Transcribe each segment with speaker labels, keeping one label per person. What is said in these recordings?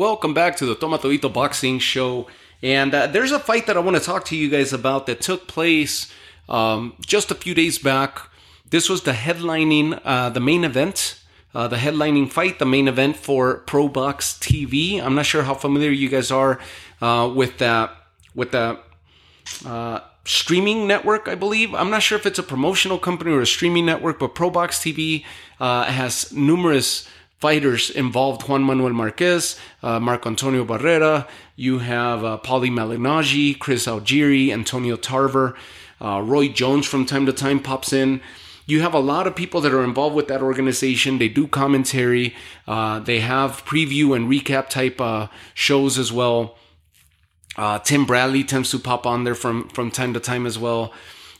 Speaker 1: Welcome back to the Tomatodito Boxing Show. And uh, there's a fight that I want to talk to you guys about that took place um, just a few days back. This was the headlining, uh, the main event, uh, the headlining fight, the main event for Pro Box TV. I'm not sure how familiar you guys are uh, with that, with that uh, streaming network, I believe. I'm not sure if it's a promotional company or a streaming network, but Pro Box TV uh, has numerous fighters involved Juan Manuel Marquez, uh, Marco Antonio Barrera. You have uh, Paulie Malignaggi, Chris Algieri, Antonio Tarver. Uh, Roy Jones from time to time pops in. You have a lot of people that are involved with that organization. They do commentary. Uh, they have preview and recap type uh, shows as well. Uh, Tim Bradley tends to pop on there from from time to time as well.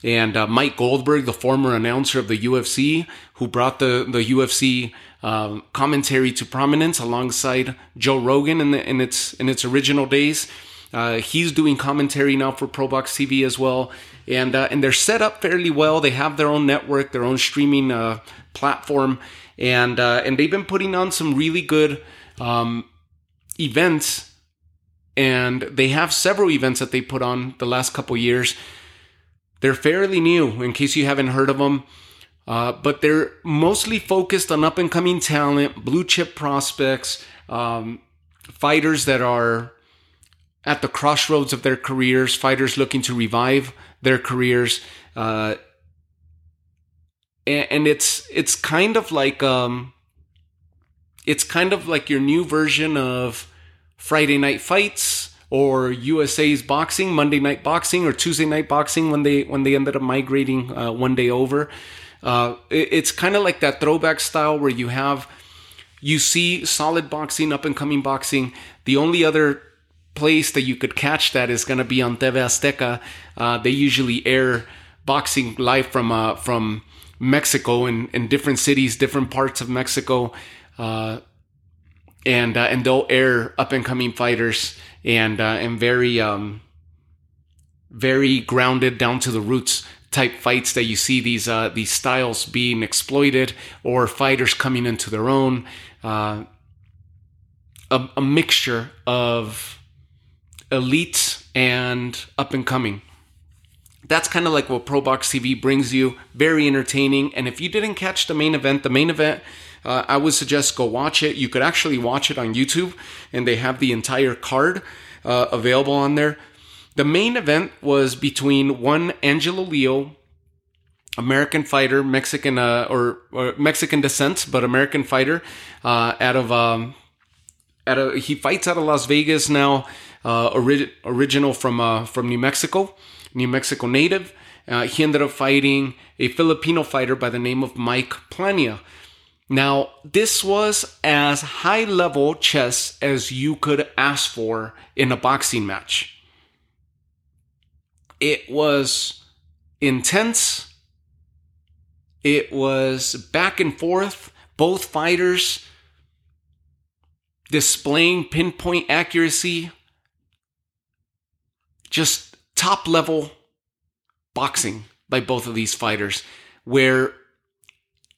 Speaker 1: And uh, Mike Goldberg, the former announcer of the UFC, who brought the the UFC um, commentary to prominence alongside Joe Rogan in, the, in its in its original days. Uh, he's doing commentary now for ProBox TV as well, and uh, and they're set up fairly well. They have their own network, their own streaming uh, platform, and uh, and they've been putting on some really good um, events. And they have several events that they put on the last couple years. They're fairly new, in case you haven't heard of them. Uh, but they're mostly focused on up and coming talent, blue chip prospects, um, fighters that are at the crossroads of their careers, fighters looking to revive their careers. Uh, and, it's it's kind of like um, it's kind of like your new version of Friday Night Fights or USA's boxing, Monday Night Boxing, or Tuesday Night Boxing when they when they ended up migrating uh, one day over. Uh, it, it's kind of like that throwback style where you have you see solid boxing, up and coming boxing. The only other place that you could catch that is going to be on TV Azteca. Uh, they usually air boxing live from uh, from Mexico in, in different cities, different parts of Mexico, uh, and uh, and they'll air up and coming fighters and uh, and very um, very grounded down to the roots type fights that you see these uh, these styles being exploited or fighters coming into their own. Uh, a, a mixture of elite and up and coming. That's kind of like what Pro Box TV brings you. Very entertaining. And if you didn't catch the main event, the main event, uh, I would suggest go watch it. You could actually watch it on YouTube, and they have the entire card uh, available on there. The main event was between one Angelo Leo, American fighter, Mexican uh, or, or, Mexican descent, but American fighter, uh, out of um, out of he fights out of Las Vegas now, uh, ori- original from uh, from New Mexico, New Mexico native. He ended up fighting a Filipino fighter by the name of Mike Plania. Now, this was as high level chess as you could ask for in a boxing match. It was intense. It was back and forth. Both fighters displaying pinpoint accuracy. Just top level boxing by both of these fighters, where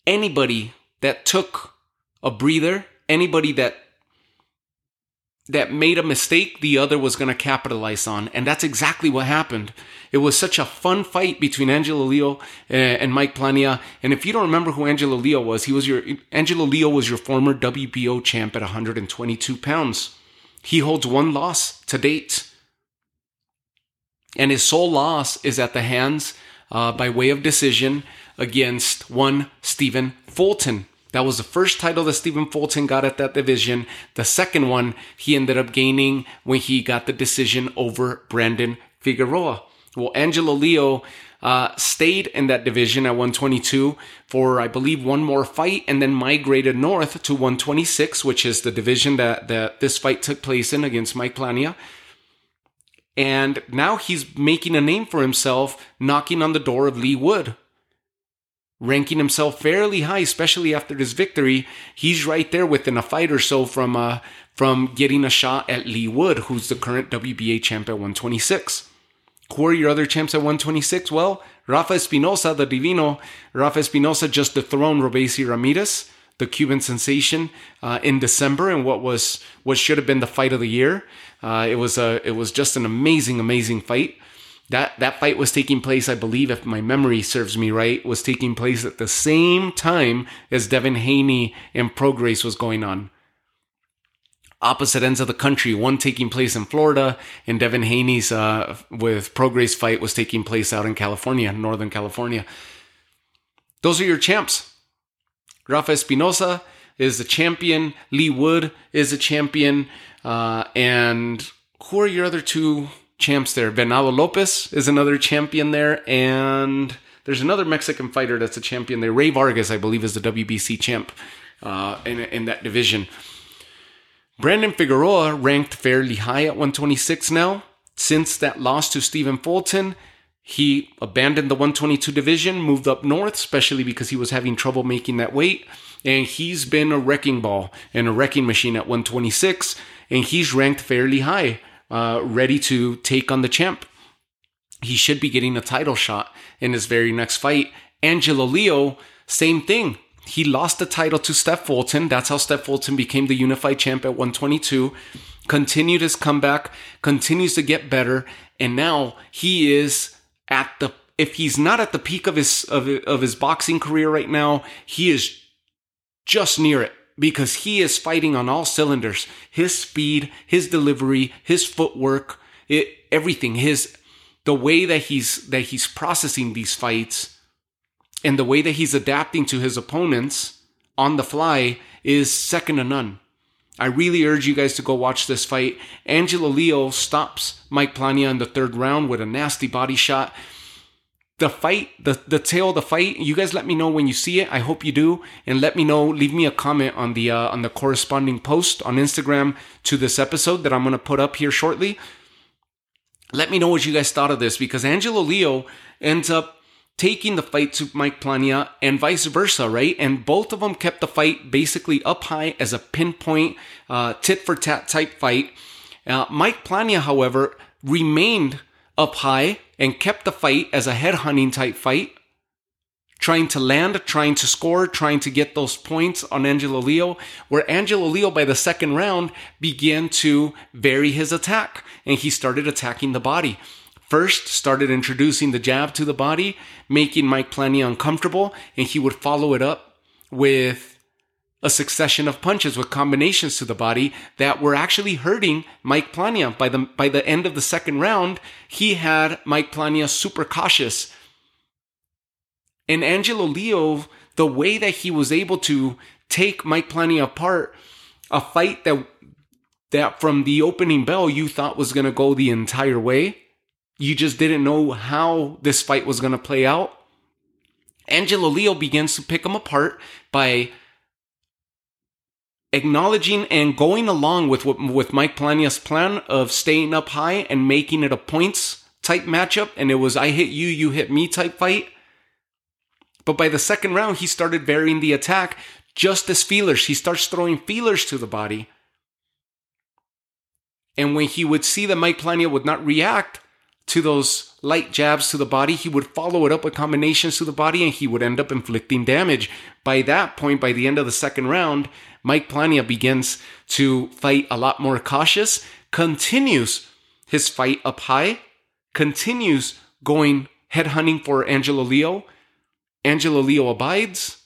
Speaker 1: anybody that took a breather, anybody that that made a mistake the other was going to capitalize on. And that's exactly what happened. It was such a fun fight between Angelo Leo and Mike Plania. And if you don't remember who Angelo Leo was, he was your, Angelo Leo was your former WBO champ at 122 pounds. He holds one loss to date. And his sole loss is at the hands, uh, by way of decision, against one Stephen Fulton. That was the first title that Stephen Fulton got at that division. The second one he ended up gaining when he got the decision over Brandon Figueroa. Well, Angelo Leo uh, stayed in that division at 122 for, I believe, one more fight and then migrated north to 126, which is the division that, that this fight took place in against Mike Plania. And now he's making a name for himself, knocking on the door of Leigh Wood, ranking himself fairly high, especially after this victory. He's right there within a fight or so from uh, from getting a shot at Leigh Wood, who's the current WBA champ at 126. Who are your other champs at 126? Well, Rafa Espinoza, the Divino. Rafa Espinoza just dethroned Robeisy Ramirez, the Cuban sensation uh, in December in what was what should have been the fight of the year. Uh, it was a it was just an amazing, amazing fight. That that fight was taking place, I believe, if my memory serves me right, was taking place at the same time as Devin Haney and Prograis was going on opposite ends of the country. One taking place in Florida, and Devin Haney's uh, with Prograis fight was taking place out in California, Northern California. Those are your champs. Rafa Espinoza is the champion. Leigh Wood is a champion. Uh, and who are your other two champs there? Venado Lopez is another champion there. And there's another Mexican fighter that's a champion there. Rey Vargas, I believe, is the WBC champ uh, in, in that division. Brandon Figueroa ranked fairly high at 126 now. Since that loss to Stephen Fulton, he abandoned the 122 division, moved up north, especially because he was having trouble making that weight. And he's been a wrecking ball and a wrecking machine at 126. And he's ranked fairly high, uh, ready to take on the champ. He should be getting a title shot in his very next fight. Angelo Leo, same thing. He lost the title to Steph Fulton. That's how Steph Fulton became the unified champ at 122. Continued his comeback, continues to get better, and now he is at the if he's not at the peak of his of, of his boxing career right now, he is just near it because he is fighting on all cylinders. His speed, his delivery, his footwork, it, everything, his the way that he's that he's processing these fights and the way that he's adapting to his opponents on the fly is second to none. I really urge you guys to go watch this fight. Angelo Leo stops Mike Plania in the third round with a nasty body shot. The fight, the, the tail of the fight, you guys let me know when you see it. I hope you do. And let me know, leave me a comment on the uh, on the corresponding post on Instagram to this episode that I'm gonna put up here shortly. Let me know what you guys thought of this because Angelo Leo ends up taking the fight to Mike Plania and vice versa, right? And both of them kept the fight basically up high as a pinpoint uh, tit for tat type fight. Uh, Mike Plania, however, remained up high and kept the fight as a head hunting type fight, trying to land, trying to score, trying to get those points on Angelo Leo, where Angelo Leo by the second round began to vary his attack and he started attacking the body. First, started introducing the jab to the body, making Mike Plania uncomfortable, and he would follow it up with a succession of punches with combinations to the body that were actually hurting Mike Plania. By the by the end of the second round, he had Mike Plania super cautious. And Angelo Leo, the way that he was able to take Mike Plania apart, a fight that that from the opening bell you thought was going to go the entire way you just didn't know how this fight was going to play out. Angelo Leo begins to pick him apart by acknowledging and going along with with Mike Plania's plan of staying up high and making it a points type matchup and it was I hit you you hit me type fight. But by the second round he started varying the attack just as feelers. He starts throwing feelers to the body. And when he would see that Mike Plania would not react, to those light jabs to the body, he would follow it up with combinations to the body and he would end up inflicting damage. By that point, by the end of the second round, Mike Plania begins to fight a lot more cautious, continues his fight up high, continues going head hunting for Angelo Leo. Angelo Leo abides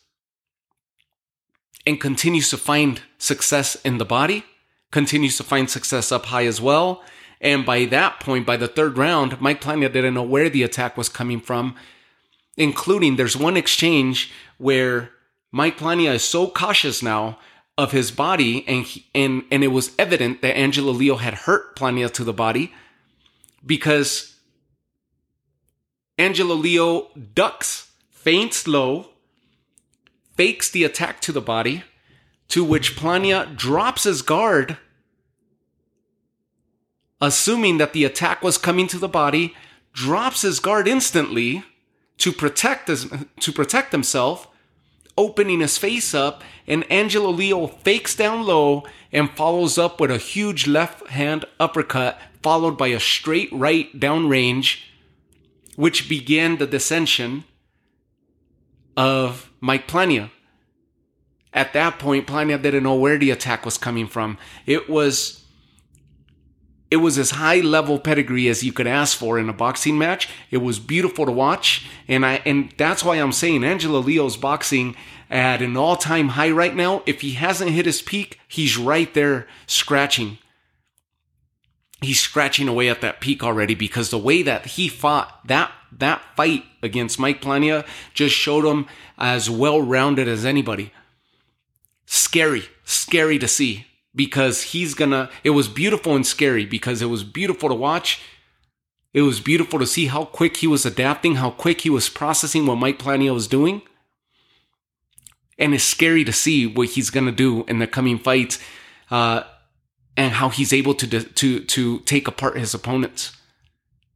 Speaker 1: and continues to find success in the body, continues to find success up high as well and by that point, by the third round, Mike Plania didn't know where the attack was coming from, including there's one exchange where Mike Plania is so cautious now of his body, and he, and and it was evident that Angelo Leo had hurt Plania to the body because Angelo Leo ducks, feints low, fakes the attack to the body, to which Plania drops his guard assuming that the attack was coming to the body, drops his guard instantly to protect his, to protect himself, opening his face up, and Angelo Leo fakes down low and follows up with a huge left hand uppercut, followed by a straight right downrange, which began the dissension of Mike Plania. at that point, Plania didn't know where the attack was coming from. It was it was as high level pedigree as you could ask for in a boxing match. It was beautiful to watch, and I and that's why I'm saying Angelo Leo's boxing at an all time high right now. If he hasn't hit his peak, he's right there scratching. He's scratching away at that peak already because the way that he fought that that fight against Mike Plania just showed him as well rounded as anybody. Scary, scary to see because he's gonna. It was beautiful and scary because it was beautiful to watch. It was beautiful to see how quick he was adapting, how quick he was processing what Mike Plania was doing and it's scary to see what he's gonna do in the coming fights, uh, and how he's able to to to take apart his opponents.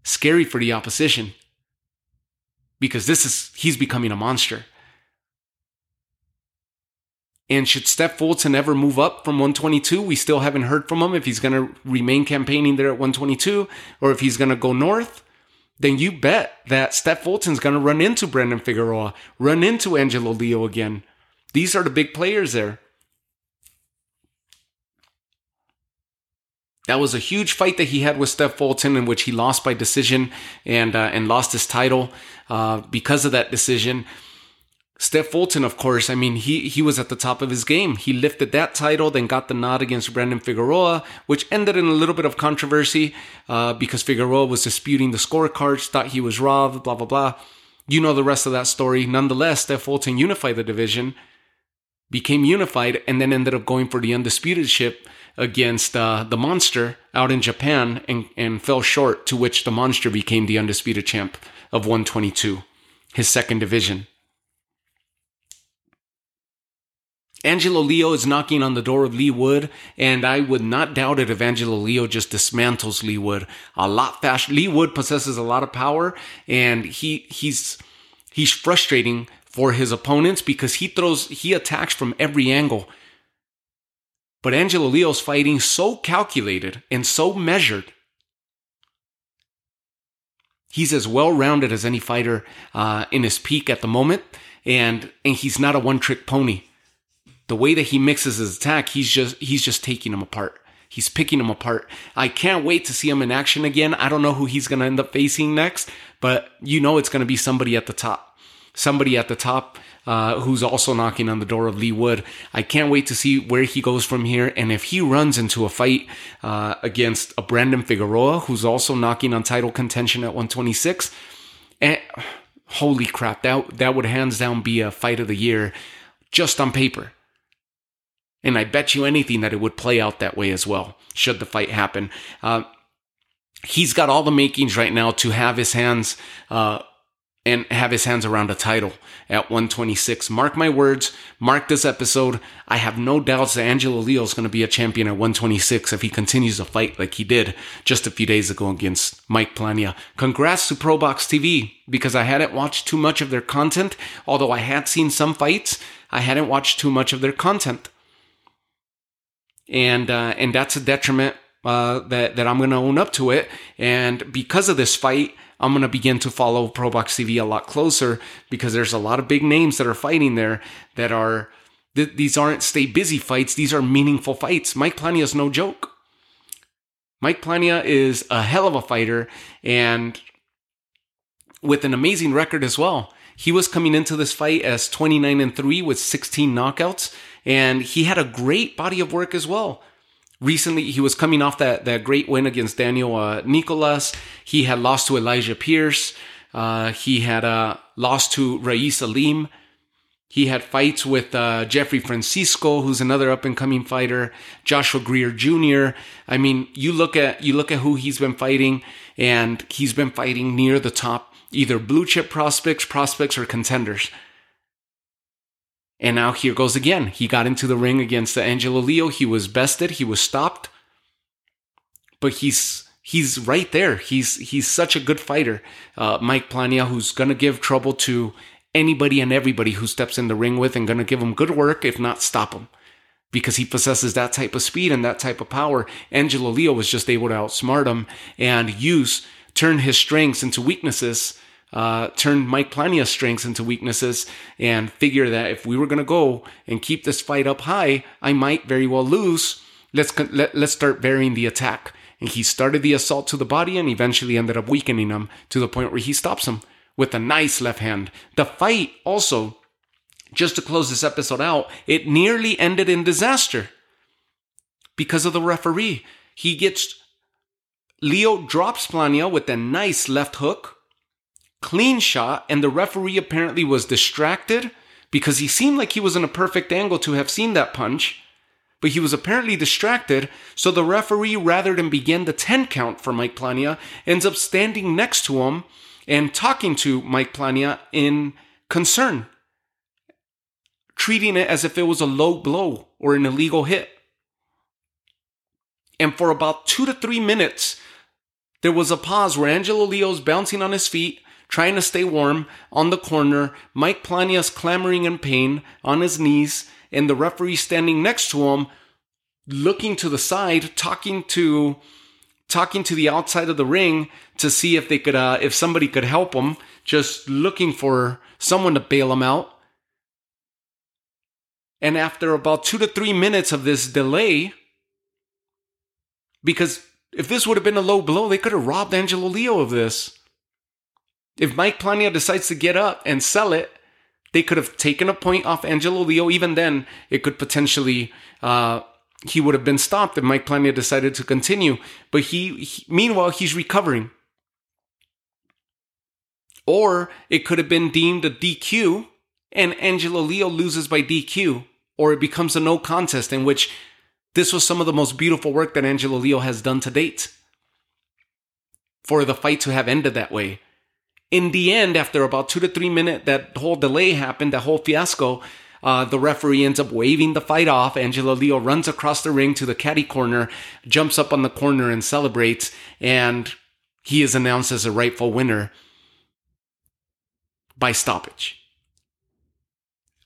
Speaker 1: Scary for the opposition because this is he's becoming a monster. And should Steph Fulton ever move up from 122, we still haven't heard from him if he's going to remain campaigning there at 122 or if he's going to go north. Then you bet that Steph Fulton's going to run into Brandon Figueroa, run into Angelo Leo again. These are the big players there. That was a huge fight that he had with Steph Fulton, in which he lost by decision and uh, and lost his title uh, because of that decision. Steph Fulton, of course, I mean, he he was at the top of his game. He lifted that title, then got the nod against Brandon Figueroa, which ended in a little bit of controversy uh, because Figueroa was disputing the scorecards, thought he was robbed, blah blah blah. You know the rest of that story. Nonetheless, Steph Fulton unified the division became unified, and then ended up going for the undisputed ship against uh, the Monster out in Japan and, and fell short, to which the Monster became the undisputed champ of 122, his second division. Angelo Leo is knocking on the door of Leigh Wood, and I would not doubt it if Angelo Leo just dismantles Leigh Wood a lot faster. Leigh Wood possesses a lot of power, and he he's he's frustrating for his opponents because he throws, he attacks from every angle. But Angelo Leo's fighting so calculated and so measured. He's as well rounded as any fighter uh, in his peak at the moment, and and he's not a one trick pony. The way that he mixes his attack, he's just he's just taking them apart. He's picking them apart. I can't wait to see him in action again. I don't know who he's going to end up facing next, but you know it's going to be somebody at the top somebody at the top uh, who's also knocking on the door of Leigh Wood. I can't wait to see where he goes from here. And if he runs into a fight uh, against a Brandon Figueroa, who's also knocking on title contention at 126, and eh, holy crap, that, that would hands down be a fight of the year just on paper. And I bet you anything that it would play out that way as well, should the fight happen. Uh, he's got all the makings right now to have his hands uh, and have his hands around a title at 126. Mark my words, mark this episode. I have no doubts that Angelo Leo is going to be a champion at 126 if he continues to fight like he did just a few days ago against Mike Plania. Congrats to ProBox TV because I hadn't watched too much of their content, although I had seen some fights. I hadn't watched too much of their content. And uh, and that's a detriment uh, that that I'm going to own up to it. And because of this fight, I'm going to begin to follow ProBox TV a lot closer because there's a lot of big names that are fighting there that are, th- these aren't stay busy fights. These are meaningful fights. Mike Plania is no joke. Mike Plania is a hell of a fighter and with an amazing record as well. He was coming into this fight as 29 and 3 with 16 knockouts and he had a great body of work as well recently he was coming off that, that great win against Daniel uh, Nicolas. He had lost to Elijah Pierce. Uh, he had uh, lost to Rais Salim. He had fights with uh, Jeffrey Francisco, who's another up and coming fighter, Joshua Greer Jr. I mean, you look at you look at who he's been fighting, and he's been fighting near the top, either blue chip prospects, prospects, or contenders. And now here goes again. He got into the ring against Angelo Leo. He was bested. He was stopped. But he's he's right there. He's he's such a good fighter, uh, Mike Plania, who's gonna give trouble to anybody and everybody who steps in the ring with, and gonna give him good work, if not stop him, because he possesses that type of speed and that type of power. Angelo Leo was just able to outsmart him and use turn his strengths into weaknesses uh, Mike Plania's strengths into weaknesses and figure that if we were going to go and keep this fight up high, I might very well lose. Let's let, let's start varying the attack. And he started the assault to the body and eventually ended up weakening him to the point where he stops him with a nice left hand. The fight also, just to close this episode out, it nearly ended in disaster because of the referee. He gets Leo drops Plania with a nice left hook, clean shot, and the referee apparently was distracted because he seemed like he was in a perfect angle to have seen that punch but he was apparently distracted, so the referee, rather than begin the 10 count for Mike Plania, ends up standing next to him and talking to Mike Plania in concern, treating it as if it was a low blow or an illegal hit. And for about two to three minutes, there was a pause where Angelo Leo's bouncing on his feet, trying to stay warm on the corner, Mike Plania's clamoring in pain on his knees, and the referee standing next to him, looking to the side, talking to talking to the outside of the ring to see if they could uh, if somebody could help him, just looking for someone to bail him out. And after about two to three minutes of this delay, because if this would have been a low blow, they could have robbed Angelo Leo of this. If Mike Plania decides to get up and sell it, they could have taken a point off Angelo Leo. Even then, it could potentially uh, he would have been stopped if Mike Plania decided to continue. But he, he, meanwhile he's recovering. Or it could have been deemed a DQ and Angelo Leo loses by DQ, or it becomes a no contest in which this was some of the most beautiful work that Angelo Leo has done to date. For the fight to have ended that way in the end, after about two to three minutes, that whole delay happened, that whole fiasco. Uh, the referee ends up waving the fight off. Angelo Leo runs across the ring to the caddy corner, jumps up on the corner and celebrates, and he is announced as a rightful winner by stoppage.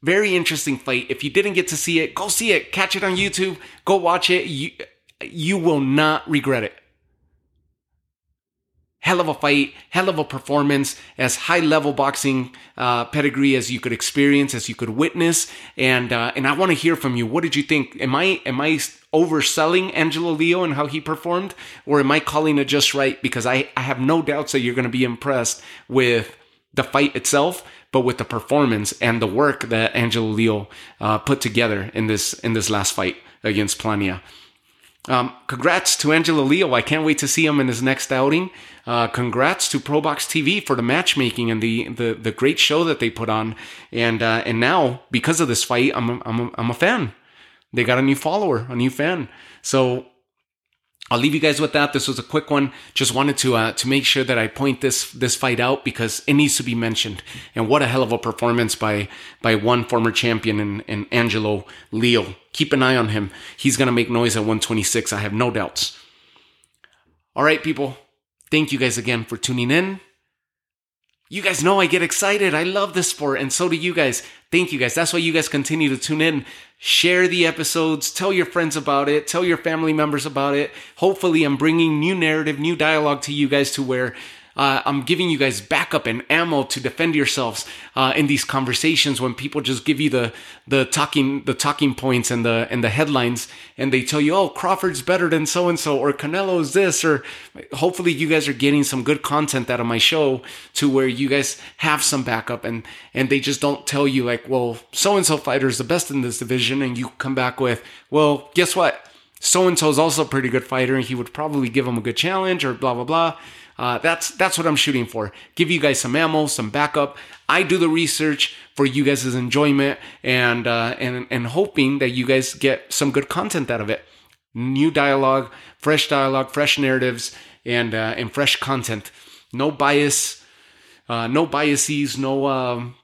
Speaker 1: Very interesting fight. If you didn't get to see it, go see it. Catch it on YouTube. Go watch it. You, you will not regret it hell of a fight, hell of a performance, as high level boxing uh, pedigree as you could experience, as you could witness, and uh, and I want to hear from you. What did you think? Am I am I overselling Angelo Leo and how he performed, or am I calling it just right? Because I I have no doubts that you're going to be impressed with the fight itself, but with the performance and the work that Angelo Leo uh, put together in this in this last fight against Plania. Um, congrats to Angelo Leo. I can't wait to see him in his next outing. Uh, congrats to ProBox TV for the matchmaking and the, the, the great show that they put on. And uh, and now because of this fight, I'm a, I'm a, I'm a fan. They got a new follower, a new fan. So I'll leave you guys with that. This was a quick one. Just wanted to uh, to make sure that I point this this fight out because it needs to be mentioned. And what a hell of a performance by by one former champion and, and Angelo Leo. Keep an eye on him. He's gonna make noise at 126. I have no doubts. All right, people. Thank you guys again for tuning in. You guys know I get excited. I love this sport, and so do you guys. Thank you guys. That's why you guys continue to tune in. Share the episodes, tell your friends about it, tell your family members about it. Hopefully, I'm bringing new narrative, new dialogue to you guys to where uh, I'm giving you guys backup and ammo to defend yourselves uh, in these conversations when people just give you the the talking the talking points and the and the headlines and they tell you, oh, Crawford's better than so and so or Canelo's this or hopefully you guys are getting some good content out of my show to where you guys have some backup and and they just don't tell you like, well, so and so fighter is the best in this division and you come back with, well, guess what? So and so is also a pretty good fighter and he would probably give him a good challenge or blah blah blah uh, that's that's what I'm shooting for. Give you guys some ammo, some backup. I do the research for you guys' enjoyment and uh, and and hoping that you guys get some good content out of it. New dialogue, fresh dialogue, fresh narratives, and uh, and fresh content. No bias, uh, no biases, no um,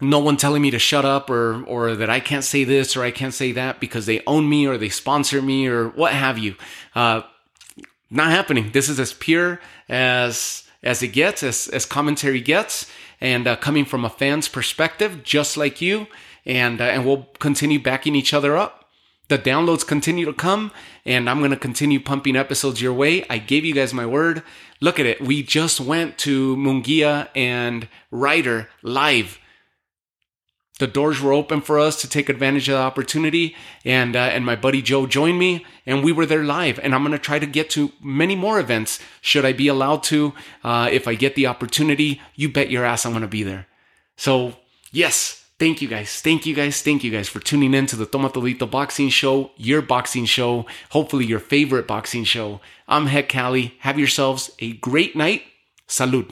Speaker 1: no one telling me to shut up or or that I can't say this or I can't say that because they own me or they sponsor me or what have you. Uh, not happening. This is as pure as as it gets, as as commentary gets, and uh, coming from a fan's perspective, just like you. And uh, and we'll continue backing each other up. the downloads continue to come and I'm to continue pumping episodes your way. I gave you guys my word. Look at it. We just went to Munguia and Ryder live. The doors were open for us to take advantage of the opportunity, and uh, and my buddy Joe joined me, and we were there live. And I'm going to try to get to many more events. Should I be allowed to? Uh, if I get the opportunity, you bet your ass I'm going to be there. So yes, Thank you guys. Thank you guys. Thank you guys for tuning in to the Toma Todito Boxing Show, your boxing show, hopefully your favorite boxing show. I'm Heck Cali. Have yourselves a great night. Salud.